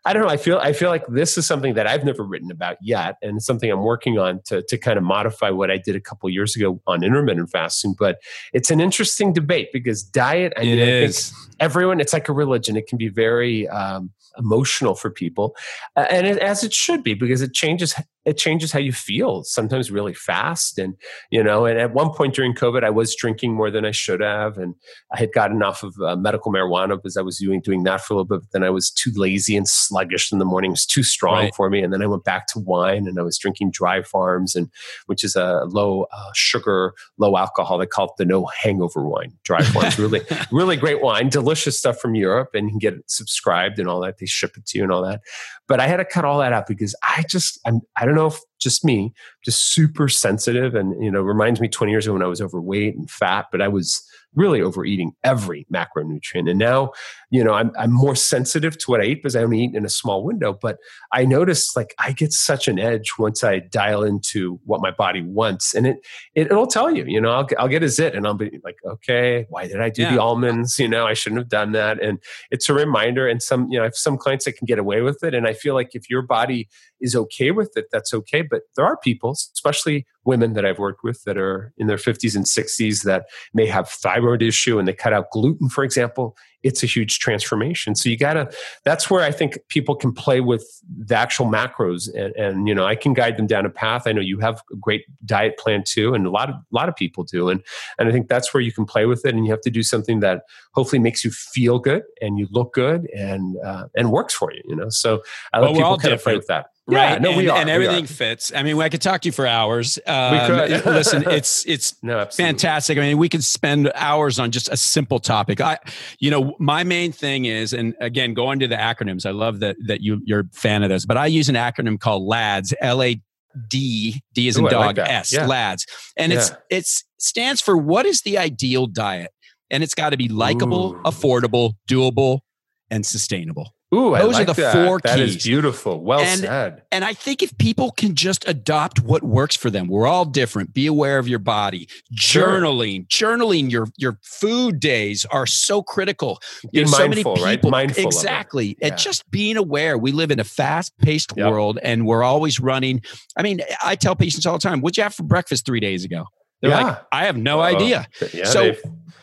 I don't know. I feel I feel like this is something that I've never written about yet, and it's something I'm working on to to kind of modify what I did a couple years ago on intermittent fasting. But it's an interesting debate because diet. I it mean, is. I think everyone. It's like a religion. It can be very um, emotional for people, uh, and it, as it should be because it changes it changes how you feel sometimes really fast and you know and at one point during covid i was drinking more than i should have and i had gotten off of uh, medical marijuana because i was doing doing that for a little bit but then i was too lazy and sluggish in the morning it was too strong right. for me and then i went back to wine and i was drinking dry farms and which is a low uh, sugar low alcohol they call it the no hangover wine dry farms really really great wine delicious stuff from europe and you can get it subscribed and all that they ship it to you and all that but i had to cut all that out because i just i'm i don't don't know if just me, just super sensitive. And, you know, reminds me 20 years ago when I was overweight and fat, but I was really overeating every macronutrient. And now, you know, I'm, I'm more sensitive to what I eat because I only eat in a small window. But I notice like I get such an edge once I dial into what my body wants. And it, it will tell you, you know, I'll, I'll get a zit and I'll be like, okay, why did I do yeah. the almonds? You know, I shouldn't have done that. And it's a reminder. And some, you know, I have some clients that can get away with it. And I feel like if your body is okay with it, that's okay. But there are people, especially women that I've worked with that are in their 50s and 60s that may have thyroid issue and they cut out gluten, for example, it's a huge transformation. So you gotta, that's where I think people can play with the actual macros and, and, you know, I can guide them down a path. I know you have a great diet plan too. And a lot of, a lot of people do. And, and I think that's where you can play with it and you have to do something that hopefully makes you feel good and you look good and, uh, and works for you, you know? So I well, let people kind of play with that. Yeah, right. No, and, we are. And everything fits. I mean, I could talk to you for hours. Um, we could. listen, it's it's no, fantastic. I mean, we could spend hours on just a simple topic. I, you know, my main thing is, and again, going to the acronyms. I love that that you you're a fan of those, but I use an acronym called LADS. L A D D is in dog like S yeah. LADS, and yeah. it's it's stands for what is the ideal diet, and it's got to be likable, Ooh. affordable, doable, and sustainable. Ooh, those like are the that. four keys. That is beautiful. Well and, said. And I think if people can just adopt what works for them, we're all different. Be aware of your body. Journaling, sure. journaling. Your your food days are so critical. You know, mindful, so many people, right? Mindful exactly. Yeah. And just being aware. We live in a fast paced yep. world, and we're always running. I mean, I tell patients all the time, "What'd you have for breakfast three days ago?" They're yeah. like, "I have no uh, idea." Yeah, so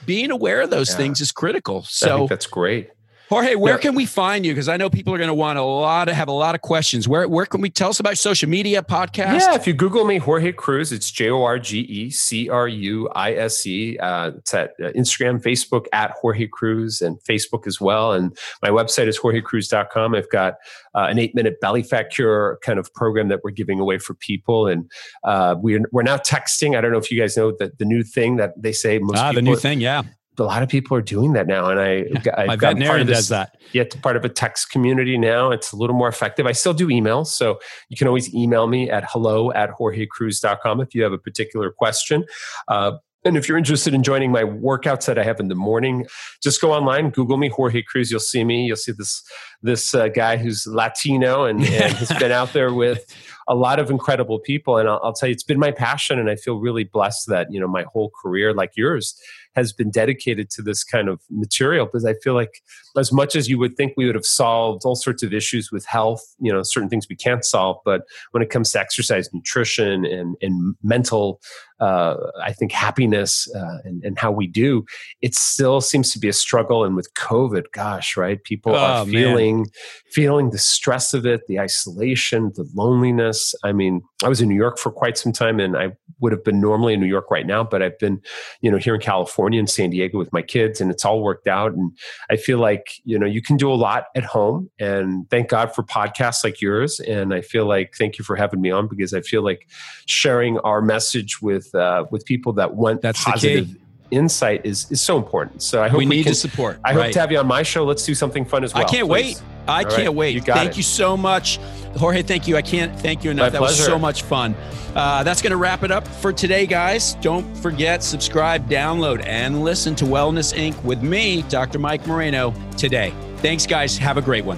being aware of those things is critical. So that's great. Jorge, where can we find you? Because I know people are going to want a lot of have a lot of questions. Where where can we tell us about social media podcast? Yeah, if you Google me, Jorge Cruise, it's J O R G E C R U I S E. Uh, it's at uh, Instagram, Facebook at Jorge Cruise, and Facebook as well. And my website is jorgecruise.com. I've got uh, an eight minute belly fat cure kind of program that we're giving away for people, and uh, we're we're now texting. I don't know if you guys know that the new thing that they say most ah, people, the new thing, yeah a lot of people are doing that now. And I, yeah, I've my veterinarian does that. Yeah, part of a text community now. It's a little more effective. I still do emails. So you can always email me at hello at jorgecruise.com if you have a particular question. Uh, and if you're interested in joining my workouts that I have in the morning, just go online, Google me, Jorge Cruise. You'll see me. You'll see this this uh, guy who's Latino and, and has been out there with a lot of incredible people. And I'll, I'll, tell you, it's been my passion, and I feel really blessed that you know my whole career, like yours, has been dedicated to this kind of material because I feel like as much as you would think we would have solved all sorts of issues with health, you know, certain things we can't solve, but when it comes to exercise, nutrition, and and mental, uh, I think happiness uh, and, and how we do, it still seems to be a struggle. And with COVID, gosh, right, people oh, are feeling man. feeling the stress of it, the isolation, the loneliness. I mean, I was in New York for quite some time, and I would have been normally in New York right now, but I've been, you know, here in California and San Diego with my kids, and it's all worked out. And I feel like you know you can do a lot at home, and thank God for podcasts like yours. And I feel like thank you for having me on because I feel like sharing our message with uh, with people that want that's positive insight is is so important. So I hope we, we need can, to support. I right. hope to have you on my show. Let's do something fun as well. I can't please. wait. I All can't right. wait. You thank it. you so much, Jorge. Thank you. I can't thank you enough. My that pleasure. was so much fun. Uh, that's going to wrap it up for today, guys. Don't forget, subscribe, download, and listen to Wellness Inc. with me, Dr. Mike Moreno, today. Thanks, guys. Have a great one.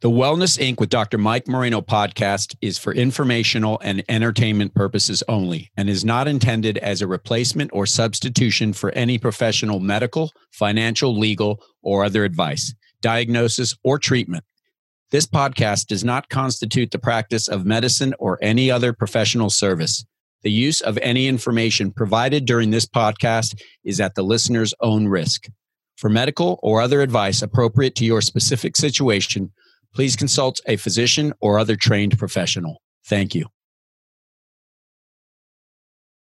The Wellness Inc. with Dr. Mike Moreno podcast is for informational and entertainment purposes only and is not intended as a replacement or substitution for any professional medical, financial, legal, or other advice, diagnosis, or treatment. This podcast does not constitute the practice of medicine or any other professional service. The use of any information provided during this podcast is at the listener's own risk. For medical or other advice appropriate to your specific situation, please consult a physician or other trained professional. Thank you.